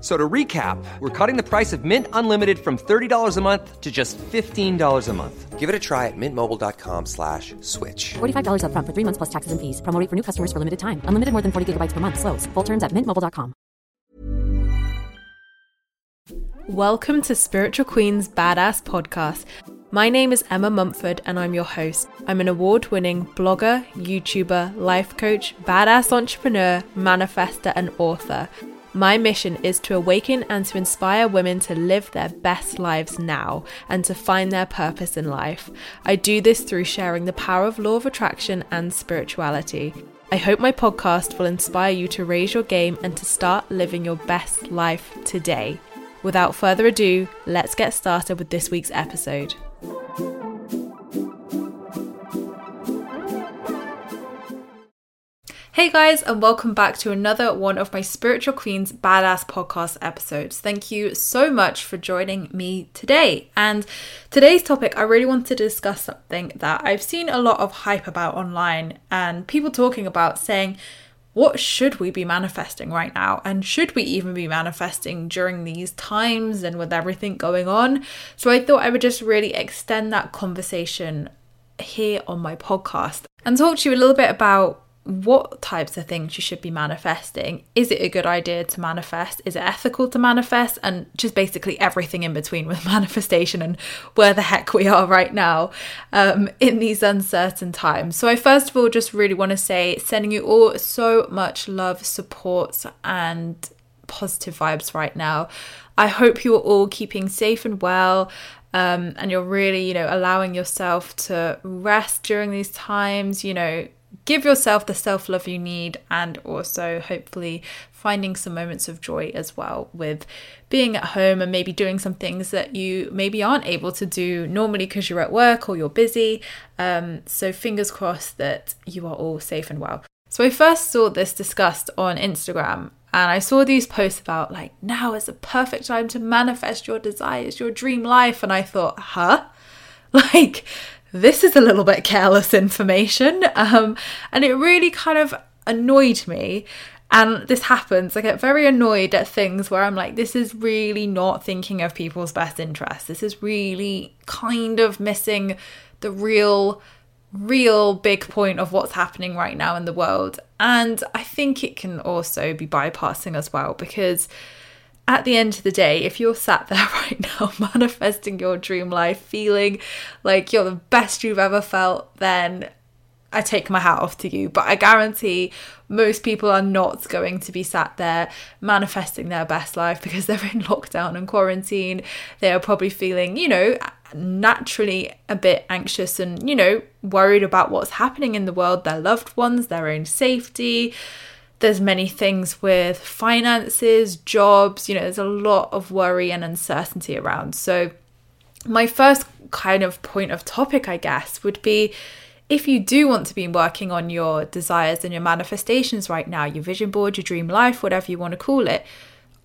F- So to recap, we're cutting the price of Mint Unlimited from $30 a month to just $15 a month. Give it a try at mintmobile.com slash switch. $45 upfront for three months plus taxes and fees. Promo for new customers for limited time. Unlimited more than 40 gigabytes per month. Slows. Full terms at mintmobile.com. Welcome to Spiritual Queen's Badass Podcast. My name is Emma Mumford and I'm your host. I'm an award winning blogger, YouTuber, life coach, badass entrepreneur, manifester, and author. My mission is to awaken and to inspire women to live their best lives now and to find their purpose in life. I do this through sharing the power of law of attraction and spirituality. I hope my podcast will inspire you to raise your game and to start living your best life today. Without further ado, let's get started with this week's episode. Hey guys, and welcome back to another one of my Spiritual Queens Badass podcast episodes. Thank you so much for joining me today. And today's topic, I really wanted to discuss something that I've seen a lot of hype about online and people talking about saying, what should we be manifesting right now? And should we even be manifesting during these times and with everything going on? So I thought I would just really extend that conversation here on my podcast and talk to you a little bit about what types of things you should be manifesting. Is it a good idea to manifest? Is it ethical to manifest? And just basically everything in between with manifestation and where the heck we are right now um, in these uncertain times. So, I first of all just really want to say, sending you all so much love, support, and positive vibes right now. I hope you are all keeping safe and well. Um, and you're really, you know, allowing yourself to rest during these times, you know, give yourself the self love you need and also hopefully finding some moments of joy as well with being at home and maybe doing some things that you maybe aren't able to do normally because you're at work or you're busy. Um, so, fingers crossed that you are all safe and well. So, I first saw this discussed on Instagram and I saw these posts about like now is the perfect time to manifest your desires, your dream life. And I thought, huh? Like, this is a little bit careless information. Um, and it really kind of annoyed me. And this happens. I get very annoyed at things where I'm like, this is really not thinking of people's best interests. This is really kind of missing the real, real big point of what's happening right now in the world. And I think it can also be bypassing as well because at the end of the day, if you're sat there right now manifesting your dream life, feeling like you're the best you've ever felt, then I take my hat off to you. But I guarantee most people are not going to be sat there manifesting their best life because they're in lockdown and quarantine. They are probably feeling, you know, naturally a bit anxious and, you know, worried about what's happening in the world, their loved ones, their own safety there's many things with finances, jobs, you know, there's a lot of worry and uncertainty around. So, my first kind of point of topic, I guess, would be if you do want to be working on your desires and your manifestations right now, your vision board, your dream life, whatever you want to call it,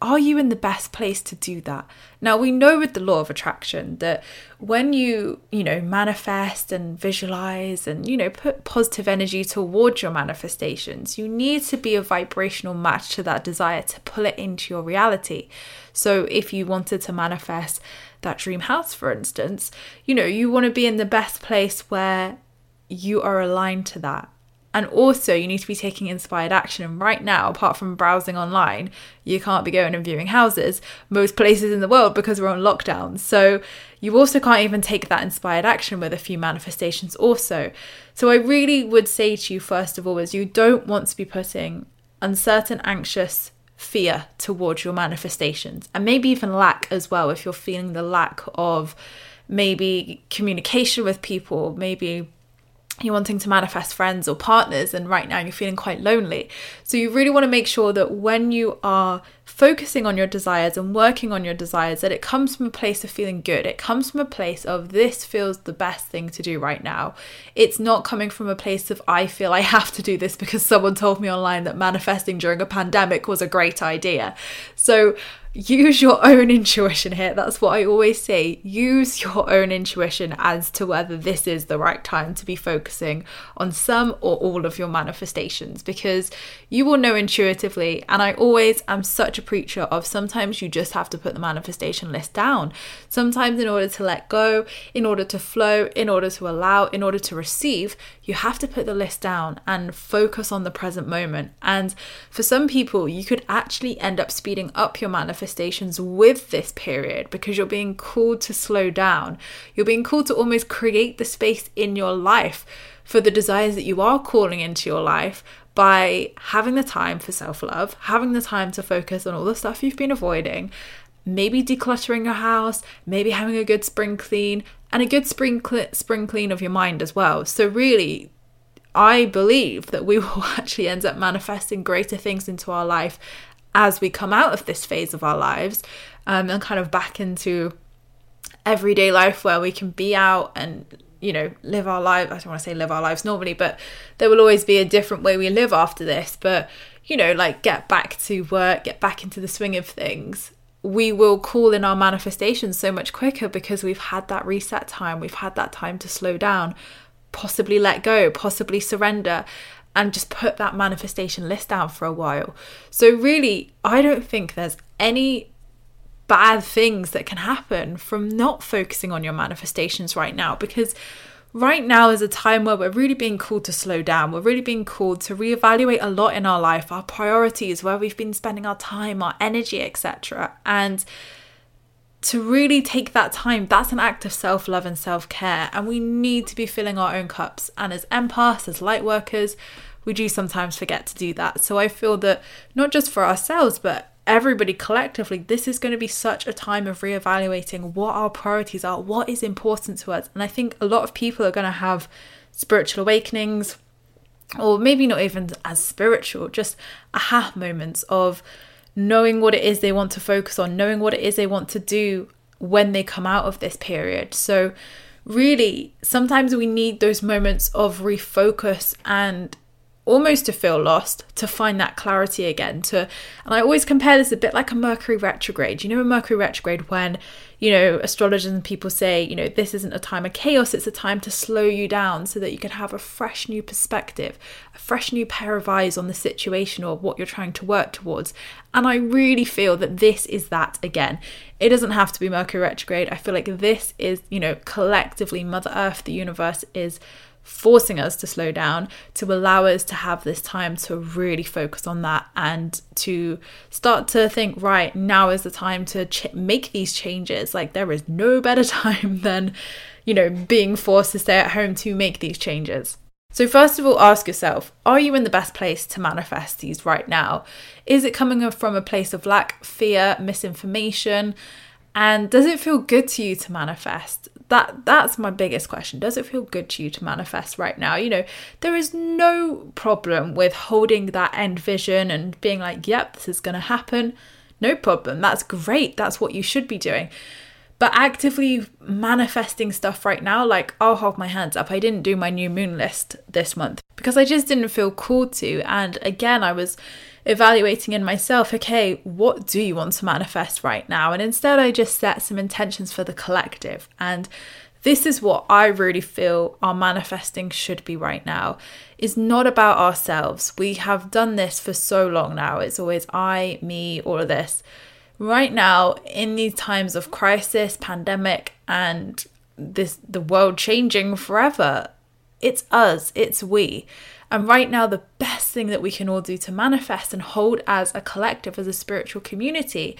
are you in the best place to do that? Now, we know with the law of attraction that when you, you know, manifest and visualize and, you know, put positive energy towards your manifestations, you need to be a vibrational match to that desire to pull it into your reality. So, if you wanted to manifest that dream house, for instance, you know, you want to be in the best place where you are aligned to that and also, you need to be taking inspired action. And right now, apart from browsing online, you can't be going and viewing houses most places in the world because we're on lockdown. So, you also can't even take that inspired action with a few manifestations, also. So, I really would say to you, first of all, is you don't want to be putting uncertain, anxious fear towards your manifestations and maybe even lack as well if you're feeling the lack of maybe communication with people maybe you're wanting to manifest friends or partners and right now you're feeling quite lonely. So you really want to make sure that when you are focusing on your desires and working on your desires that it comes from a place of feeling good. It comes from a place of this feels the best thing to do right now. It's not coming from a place of I feel I have to do this because someone told me online that manifesting during a pandemic was a great idea. So use your own intuition here. That's what I always say. Use your own intuition as to whether this is the right time to be focusing on some or all of your manifestations because you will know intuitively. And I always am such a preacher of sometimes you just have to put the manifestation list down. Sometimes, in order to let go, in order to flow, in order to allow, in order to receive, you have to put the list down and focus on the present moment. And for some people, you could actually end up speeding up your manifestation manifestations with this period because you're being called to slow down. You're being called to almost create the space in your life for the desires that you are calling into your life by having the time for self love, having the time to focus on all the stuff you've been avoiding, maybe decluttering your house, maybe having a good spring clean, and a good spring cl- spring clean of your mind as well. So really, I believe that we will actually end up manifesting greater things into our life as we come out of this phase of our lives um, and kind of back into everyday life where we can be out and you know live our life i don't want to say live our lives normally but there will always be a different way we live after this. But you know like get back to work get back into the swing of things. We will call in our manifestations so much quicker because we've had that reset time. We've had that time to slow down possibly let go possibly surrender and just put that manifestation list down for a while. So, really, I don't think there's any bad things that can happen from not focusing on your manifestations right now because right now is a time where we're really being called to slow down. We're really being called to reevaluate a lot in our life, our priorities, where we've been spending our time, our energy, etc. And to really take that time, that's an act of self love and self care. And we need to be filling our own cups. And as empaths, as light workers, we do sometimes forget to do that. So I feel that not just for ourselves, but everybody collectively, this is going to be such a time of reevaluating what our priorities are, what is important to us. And I think a lot of people are going to have spiritual awakenings, or maybe not even as spiritual, just aha moments of knowing what it is they want to focus on, knowing what it is they want to do when they come out of this period. So, really, sometimes we need those moments of refocus and almost to feel lost, to find that clarity again. To and I always compare this a bit like a Mercury retrograde. You know, a Mercury retrograde when you know astrologers and people say, you know, this isn't a time of chaos; it's a time to slow you down so that you can have a fresh new perspective, a fresh new pair of eyes on the situation or what you're trying to work towards. And I really feel that this is that again. It doesn't have to be Mercury retrograde. I feel like this is, you know, collectively Mother Earth, the universe is forcing us to slow down to allow us to have this time to really focus on that and to start to think right now is the time to ch- make these changes. Like there is no better time than you know being forced to stay at home to make these changes. So first of all ask yourself are you in the best place to manifest these right now? Is it coming from a place of lack fear misinformation? And does it feel good to you to manifest that that's my biggest question. Does it feel good to you to manifest right now? You know there is no problem with holding that end vision and being like yep this is going to happen. No problem. That's great. That's what you should be doing. But actively manifesting stuff right now like i'll hold my hands up. I didn't do my new moon list this month because i just didn't feel called to. And again i was evaluating in myself, okay, what do you want to manifest right now? And instead, I just set some intentions for the collective. And this is what I really feel our manifesting should be right now. Is not about ourselves. We have done this for so long now. It's always I, me, all of this. Right now, in these times of crisis, pandemic, and this the world changing forever, it's us, it's we. And right now, the best thing that we can all do to manifest and hold as a collective, as a spiritual community,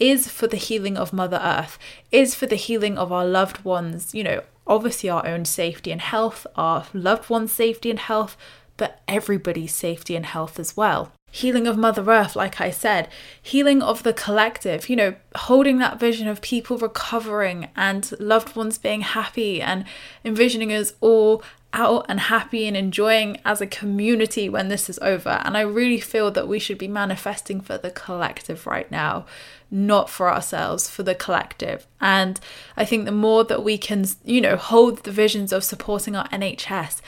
is for the healing of Mother Earth, is for the healing of our loved ones, you know, obviously our own safety and health, our loved ones' safety and health, but everybody's safety and health as well. healing of Mother Earth, like I said, healing of the collective, you know, holding that vision of people recovering and loved ones being happy and envisioning us all out and happy and enjoying as a community when this is over. And I really feel that we should be manifesting for the collective right now, not for ourselves, for the collective. And I think the more that we can, you know, hold the visions of supporting our NHS,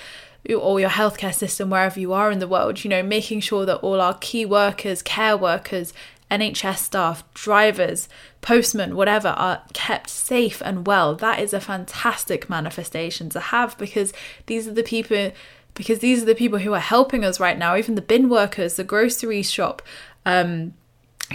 or your healthcare system wherever you are in the world, you know, making sure that all our key workers, care workers, NHS staff, drivers, postmen, whatever, are kept safe and well. That is a fantastic manifestation to have because these are the people because these are the people who are helping us right now, even the bin workers, the grocery shop, um,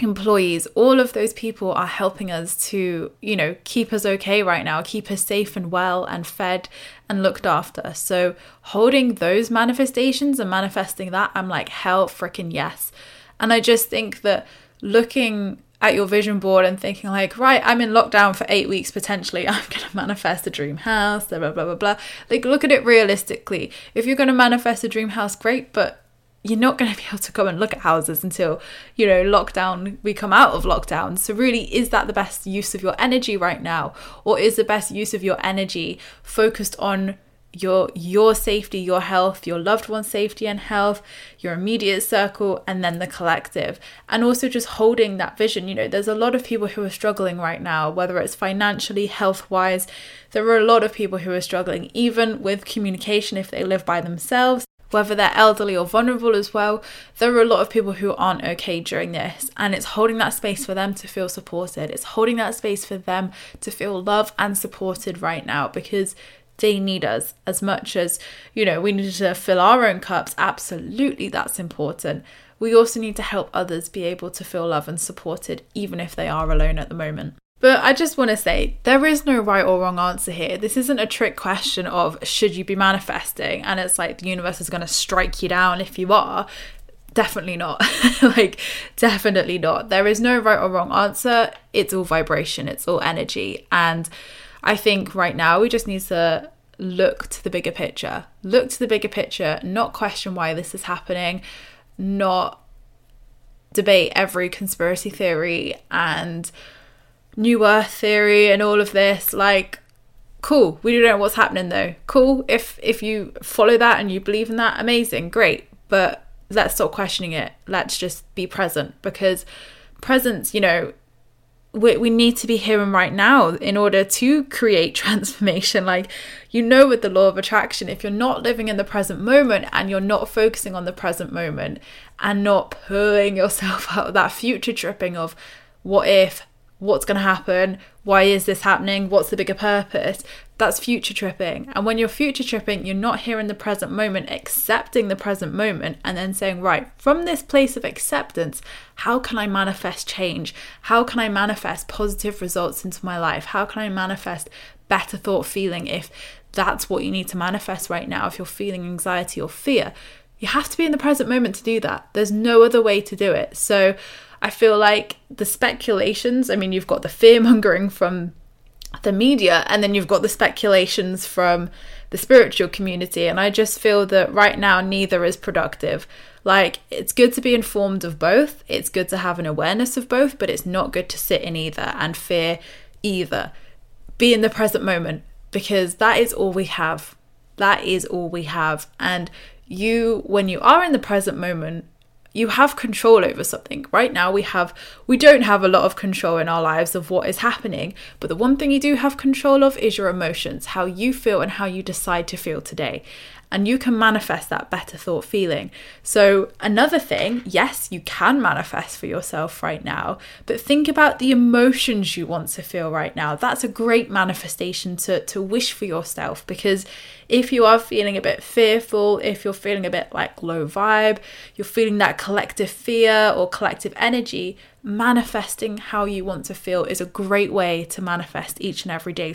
employees, all of those people are helping us to, you know, keep us okay right now, keep us safe and well and fed and looked after. So holding those manifestations and manifesting that, I'm like, hell freaking yes. And I just think that looking at your vision board and thinking like, right, I'm in lockdown for eight weeks potentially. I'm to manifest a dream house, blah, blah, blah, blah, blah. Like, look at it realistically. If you're to manifest a dream house, great, but you're not going to be able to go and look at houses until you know lockdown we come out of lockdown so really is that the best use of your energy right now or is the best use of your energy focused on your your safety your health your loved one's safety and health your immediate circle and then the collective and also just holding that vision you know there's a lot of people who are struggling right now whether it's financially health wise there are a lot of people who are struggling even with communication if they live by themselves whether they're elderly or vulnerable as well, there are a lot of people who aren't okay during this. And it's holding that space for them to feel supported. It's holding that space for them to feel loved and supported right now because they need us as much as, you know, we need to fill our own cups. Absolutely, that's important. We also need to help others be able to feel loved and supported, even if they are alone at the moment. But I just want to say there is no right or wrong answer here. This isn't a trick question of should you be manifesting and it's like the universe is going to strike you down if you are. Definitely not. like, definitely not. There is no right or wrong answer. It's all vibration, it's all energy. And I think right now we just need to look to the bigger picture. Look to the bigger picture, not question why this is happening, not debate every conspiracy theory and new earth theory and all of this. Like cool we don't know what's happening though. Cool if if you follow that and you believe in that amazing great. But let's stop questioning it. Let's just be present because presence you know we, we need to be here and right now in order to create transformation like you know with the law of attraction if you're not living in the present moment and you're not focusing on the present moment and not pulling yourself out of that future tripping of what if what's going to happen, why is this happening, what's the bigger purpose. That's future tripping. And when you're future tripping, you're not here in the present moment, accepting the present moment, and then saying, right, from this place of acceptance, how can I manifest change? How can I manifest positive results into my life? How can I manifest better thought feeling if that's what you need to manifest right now, if you're feeling anxiety or fear? You have to be in the present moment to do that. There's no other way to do it. So, I feel like the speculations, I mean, you've got the fear mongering from the media, and then you've got the speculations from the spiritual community. And I just feel that right now, neither is productive. Like, it's good to be informed of both, it's good to have an awareness of both, but it's not good to sit in either and fear either. Be in the present moment because that is all we have. That is all we have. And you, when you are in the present moment, you have control over something. Right now we have we don't have a lot of control in our lives of what is happening but the one thing you do have control of is your emotions how you feel and how you decide to feel today and you can manifest that better thought feeling. So, another thing, yes, you can manifest for yourself right now, but think about the emotions you want to feel right now. That's a great manifestation to, to wish for yourself because if you are feeling a bit fearful, if you're feeling a bit like low vibe, you're feeling that collective fear or collective energy, manifesting how you want to feel is a great way to manifest each and every day.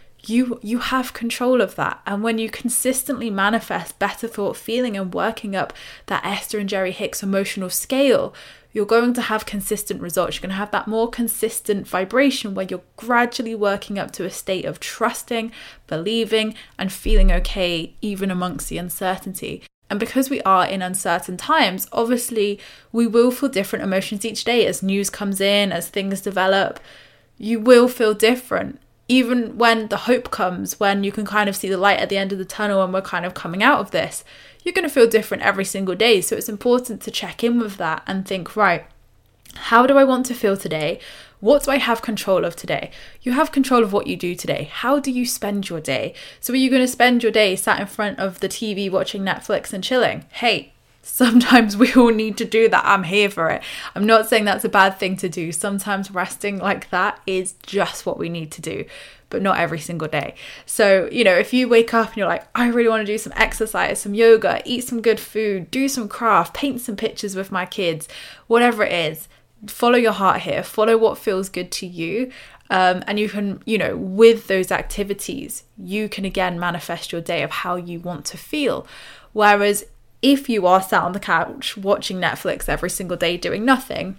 you you have control of that and when you consistently manifest better thought feeling and working up that Esther and Jerry Hicks emotional scale you're going to have consistent results you're going to have that more consistent vibration where you're gradually working up to a state of trusting believing and feeling okay even amongst the uncertainty and because we are in uncertain times, obviously we will feel different emotions each day as news comes in, as things develop. You will feel different. Even when the hope comes, when you can kind of see the light at the end of the tunnel and we're kind of coming out of this, you're going to feel different every single day. So it's important to check in with that and think, right, how do I want to feel today? What do I have control of today? You have control of what you do today. How do you spend your day? So, are you going to spend your day sat in front of the TV watching Netflix and chilling? Hey, sometimes we all need to do that. I'm here for it. I'm not saying that's a bad thing to do. Sometimes resting like that is just what we need to do, but not every single day. So, you know, if you wake up and you're like, I really want to do some exercise, some yoga, eat some good food, do some craft, paint some pictures with my kids, whatever it is, follow your heart here, follow what feels good to you. Um, and you can, you know, with those activities, you can again manifest your day of how you want to feel. Whereas if you are sat on the couch watching Netflix every single day doing nothing,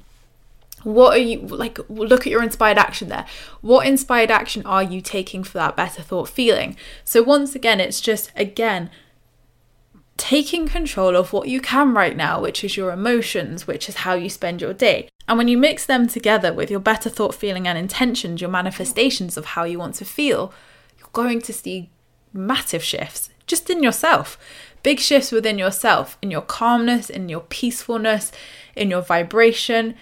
what are you like? Look at your inspired action there. What inspired action are you taking for that better thought feeling? So, once again, it's just again taking control of what you can right now, which is your emotions, which is how you spend your day. And when you mix them together with your better thought, feeling, and intentions, your manifestations of how you want to feel, you're going to see massive shifts just in yourself. Big shifts within yourself, in your calmness, in your peacefulness, in your vibration.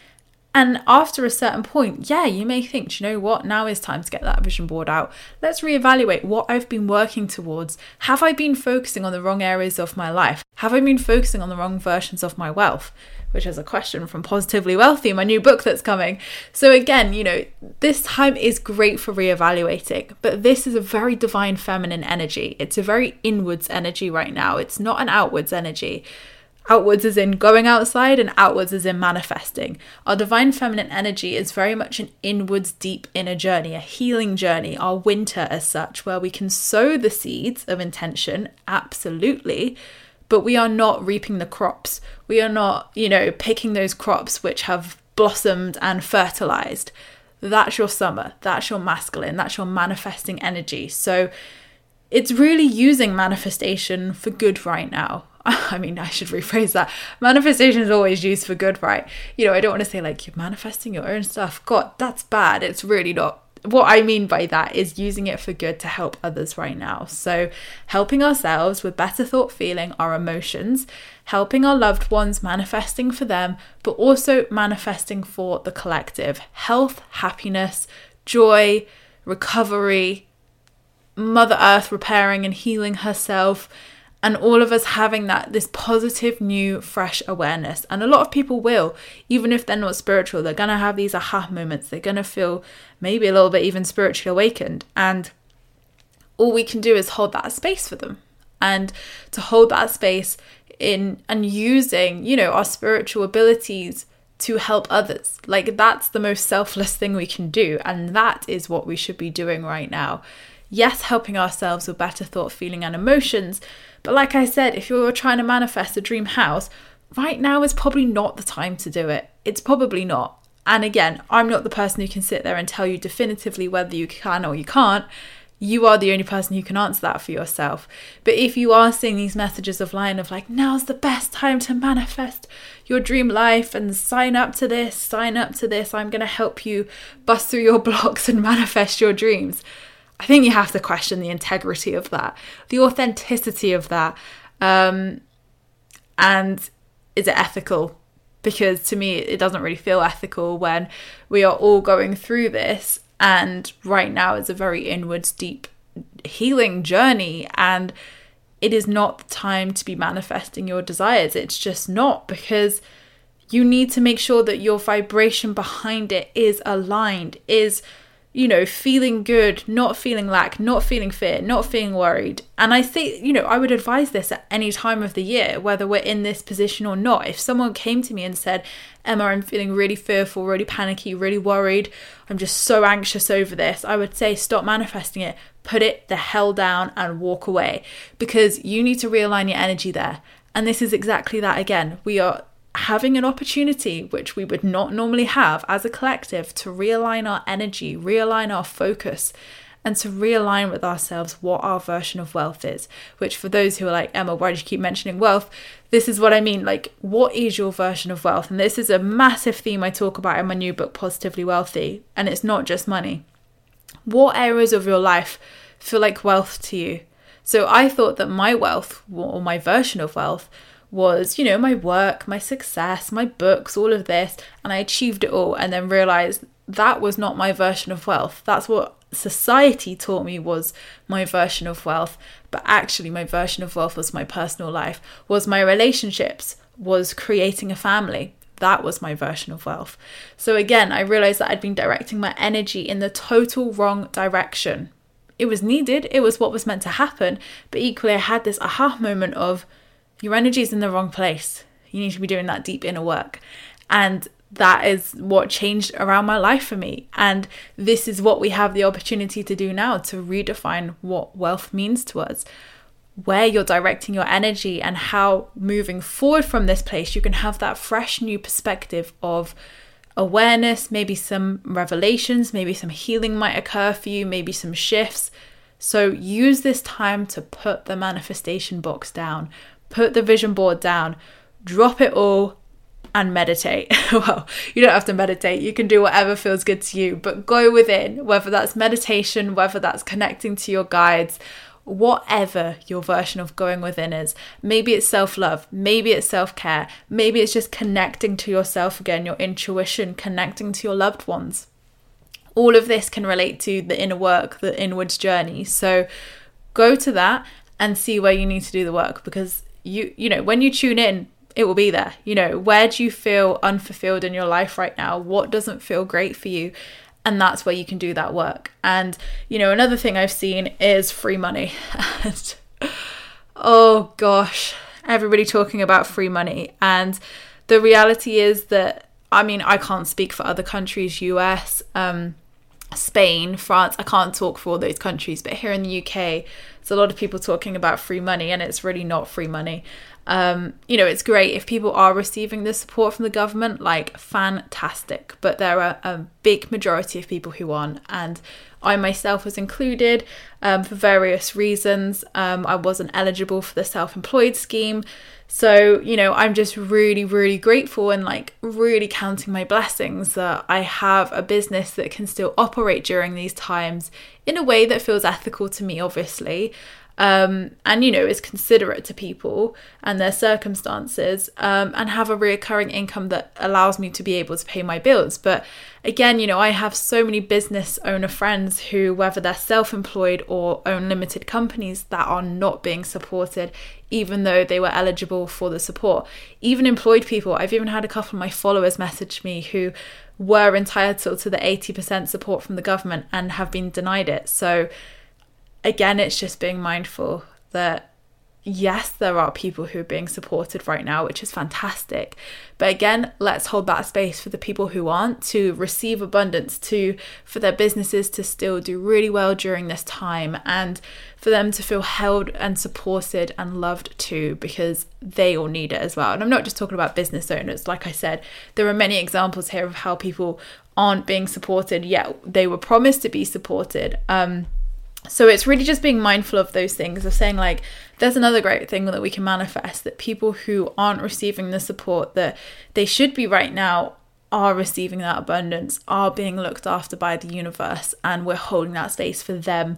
And after a certain point, yeah, you may think, you know what, now is time to get that vision board out. Let's reevaluate what I've been working towards. Have I been focusing on the wrong areas of my life? Have I been focusing on the wrong versions of my wealth? Which is a question from Positively Wealthy, my new book that's coming. So, again, you know, this time is great for reevaluating, but this is a very divine feminine energy. It's a very inwards energy right now, it's not an outwards energy. Outwards is in going outside, and outwards is in manifesting. Our divine feminine energy is very much an inwards, deep inner journey, a healing journey, our winter as such, where we can sow the seeds of intention, absolutely, but we are not reaping the crops. We are not, you know, picking those crops which have blossomed and fertilized. That's your summer, that's your masculine, that's your manifesting energy. So it's really using manifestation for good right now. I mean, I should rephrase that. Manifestation is always used for good, right? You know, I don't want to say like you're manifesting your own stuff. God, that's bad. It's really not. What I mean by that is using it for good to help others right now. So, helping ourselves with better thought feeling, our emotions, helping our loved ones, manifesting for them, but also manifesting for the collective health, happiness, joy, recovery, Mother Earth repairing and healing herself and all of us having that this positive new fresh awareness. And a lot of people will even if they're not spiritual. They're going to have these aha moments. They're going to feel maybe a little bit even spiritually awakened. And all we can do is hold that space for them. And to hold that space in and using, you know, our spiritual abilities to help others. Like that's the most selfless thing we can do. And that is what we should be doing right now. Yes, helping ourselves with better thought, feeling and emotions, but like I said, if you're trying to manifest a dream house, right now is probably not the time to do it. It's probably not. And again, I'm not the person who can sit there and tell you definitively whether you can or you can't you are the only person who can answer that for yourself. But if you are seeing these messages of line of like, now's the best time to manifest your dream life and sign up to this, sign up to this, I'm going to help you bust through your blocks and manifest your dreams. I think you have to question the integrity of that, the authenticity of that. Um, and is it ethical? Because to me, it doesn't really feel ethical when we are all going through this and right now is a very inwards, deep healing journey. And it is not the time to be manifesting your desires. It's just not because you need to make sure that your vibration behind it is aligned, is you know, feeling good, not feeling lack, not feeling fear, not feeling worried. And I say, you know, I would advise this at any time of the year, whether we're in this position or not. If someone came to me and said, Emma, I'm feeling really fearful, really panicky, really worried, I'm just so anxious over this, I would say, stop manifesting it, put it the hell down and walk away because you need to realign your energy there. And this is exactly that again. We are having an opportunity which we would not normally have as a collective to realign our energy, realign our focus, and to realign with ourselves what our version of wealth is. Which, for those who are like, Emma, why do you keep mentioning wealth? This is what I mean. Like, what is your version of wealth? And this is a massive theme I talk about in my new book, Positively Wealthy. And it's not just money. What areas of your life feel like wealth to you? So I thought that my wealth, or my version of wealth, was, you know, my work, my success, my books, all of this, and I achieved it all and then realized that was not my version of wealth. That's what society taught me was my version of wealth, but actually my version of wealth was my personal life, was my relationships, was creating a family. That was my version of wealth. So again, I realized that I'd been directing my energy in the total wrong direction. It was needed, it was what was meant to happen, but equally I had this aha moment of your energy is in the wrong place. You need to be doing that deep inner work. And that is what changed around my life for me. And this is what we have the opportunity to do now to redefine what wealth means to us, where you're directing your energy, and how moving forward from this place, you can have that fresh new perspective of awareness, maybe some revelations, maybe some healing might occur for you, maybe some shifts. So use this time to put the manifestation box down, put the vision board down, drop it all, and meditate. well, you don't have to meditate, you can do whatever feels good to you, but go within, whether that's meditation, whether that's connecting to your guides. Whatever your version of going within is. Maybe it's self love, maybe it's self care, maybe it's just connecting to yourself again, your intuition, connecting to your loved ones. All of this can relate to the inner work, the inwards journey. So go to that and see where you need to do the work because you you know when you tune in it will be there. You know where do you feel unfulfilled in your life right now? What doesn't feel great for you? And that's where you can do that work. And you know another thing i've seen is free money. And oh gosh everybody talking about free money. And the reality is that i mean i can't speak for other countries us um, Spain, France, I can't talk for all those countries, but here in the UK, a lot of people talking about free money, and it's really not free money. Um, you know, it's great if people are receiving the support from the government, like fantastic, but there are a big majority of people who aren't, and I myself was included um, for various reasons. Um, I wasn't eligible for the self employed scheme. So, you know, I'm just really, really grateful and like really counting my blessings that I have a business that can still operate during these times in a way that feels ethical to me, obviously um, and you know is considerate to people and their circumstances um, and have a reoccurring income that allows me to be able to pay my bills. But again you know i have so many business owner friends who whether they're self-employed or own limited companies that are not being supported even though they were eligible for the support. Even employed people i've even had a couple of my followers message me who were entitled to the 80% support from the government and have been denied it. So again, it's just being mindful that yes, there are people who are being supported right now, which is fantastic. But again, let's hold that space for the people who aren't to receive abundance, to for their businesses to still do really well during this time and for them to feel held and supported and loved too, because they all need it as well. And I'm not just talking about business owners, like I said, there are many examples here of how people aren't being supported, yet they were promised to be supported. Um, so it's really just being mindful of those things of saying like there's another great thing that we can manifest that people who aren't receiving the support that they should be right now are receiving that abundance are being looked after by the universe and we're holding that space for them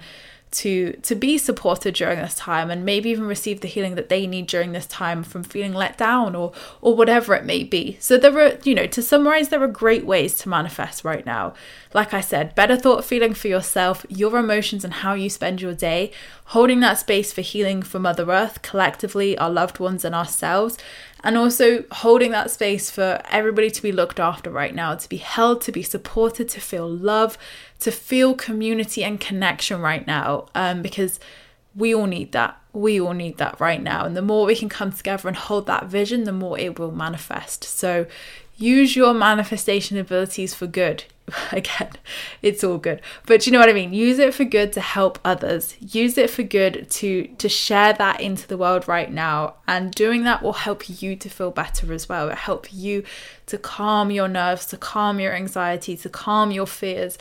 to to be supported during this time and maybe even receive the healing that they need during this time from feeling let down or or whatever it may be. So there are, you know, to summarize there are great ways to manifest right now. Like I said, better thought feeling for yourself, your emotions and how you spend your day, holding that space for healing for Mother Earth, collectively, our loved ones and ourselves, and also holding that space for everybody to be looked after right now, to be held, to be supported, to feel love, to feel community and connection right now, um, because we all need that. We all need that right now. And the more we can come together and hold that vision, the more it will manifest. So use your manifestation abilities for good. Again, it's all good. But you know what I mean? Use it for good to help others. Use it for good to to share that into the world right now. And doing that will help you to feel better as well. It help you to calm your nerves, to calm your anxiety, to calm your fears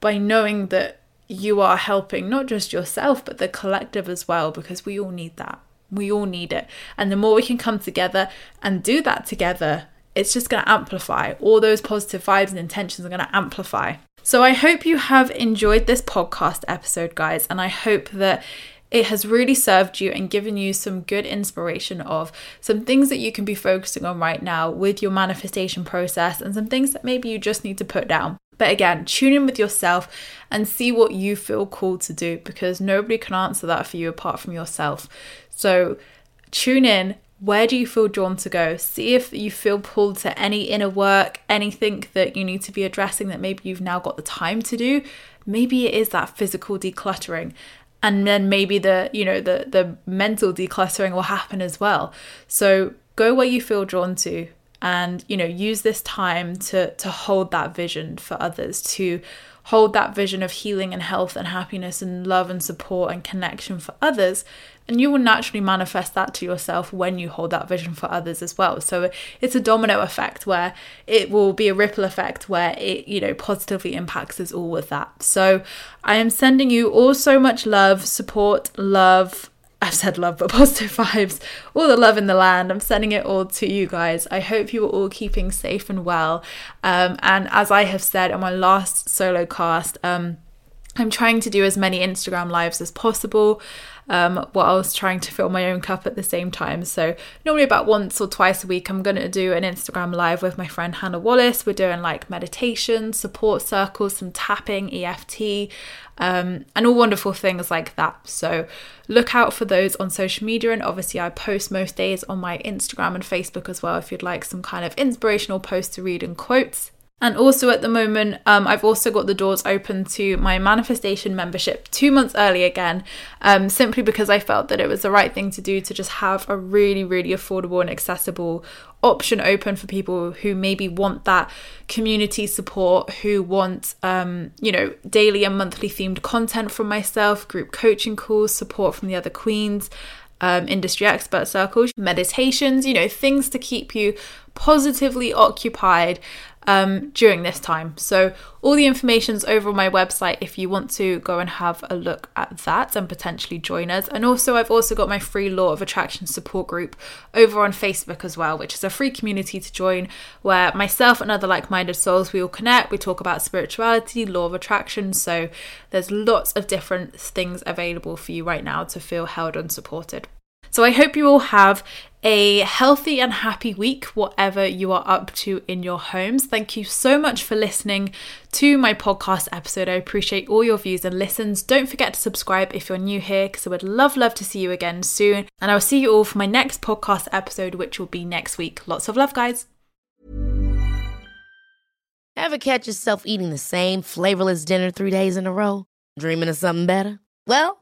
by knowing that you are helping not just yourself but the collective as well because we all need that. We all need it. And the more we can come together and do that together, it's just going to amplify. All those positive vibes and intentions are going to amplify. So I hope you have enjoyed this podcast episode, guys, and I hope that it has really served you and given you some good inspiration of some things that you can be focusing on right now with your manifestation process and some things that maybe you just need to put down. But again, tune in with yourself and see what you feel called to do because nobody can answer that for you apart from yourself. So tune in, where do you feel drawn to go? See if you feel pulled to any inner work, anything that you need to be addressing that maybe you've now got the time to do. Maybe it is that physical decluttering. And then maybe the, you know, the the mental decluttering will happen as well. So go where you feel drawn to and, you know, use this time to to hold that vision for others, to hold that vision of healing and health and happiness and love and support and connection for others and you will naturally manifest that to yourself when you hold that vision for others as well so it's a domino effect where it will be a ripple effect where it you know positively impacts us all with that so i am sending you all so much love support love I've said love, but positive vibes, all the love in the land. I'm sending it all to you guys. I hope you are all keeping safe and well. Um, and as I have said on my last solo cast, um, I'm trying to do as many Instagram lives as possible um, whilst trying to fill my own cup at the same time. So, normally about once or twice a week, I'm going to do an Instagram live with my friend Hannah Wallace. We're doing like meditation, support circles, some tapping, EFT, um, and all wonderful things like that. So, look out for those on social media. And obviously, I post most days on my Instagram and Facebook as well if you'd like some kind of inspirational posts to read and quotes. And also at the moment, um, I've also got the doors open to my manifestation membership two months early again, um, simply because I felt that it was the right thing to do to just have a really, really affordable and accessible option open for people who maybe want that community support, who want, um, you know, daily and monthly themed content from myself, group coaching calls, support from the other queens. Um, industry expert circles, meditations, you know, things to keep you positively occupied um, during this time. So, all the information's over on my website if you want to go and have a look at that and potentially join us. And also, I've also got my free Law of Attraction support group over on Facebook as well, which is a free community to join where myself and other like minded souls we all connect. We talk about spirituality, law of attraction. So, there's lots of different things available for you right now to feel held and supported. So I hope you all have a healthy and happy week, whatever you are up to in your homes. Thank you so much for listening to my podcast episode. I appreciate all your views and listens. Don't forget to subscribe if you're new here, because I would love, love to see you again soon. And I'll see you all for my next podcast episode, which will be next week. Lots of love, guys. Ever catch yourself eating the same flavorless dinner three days in a row? Dreaming of something better? Well,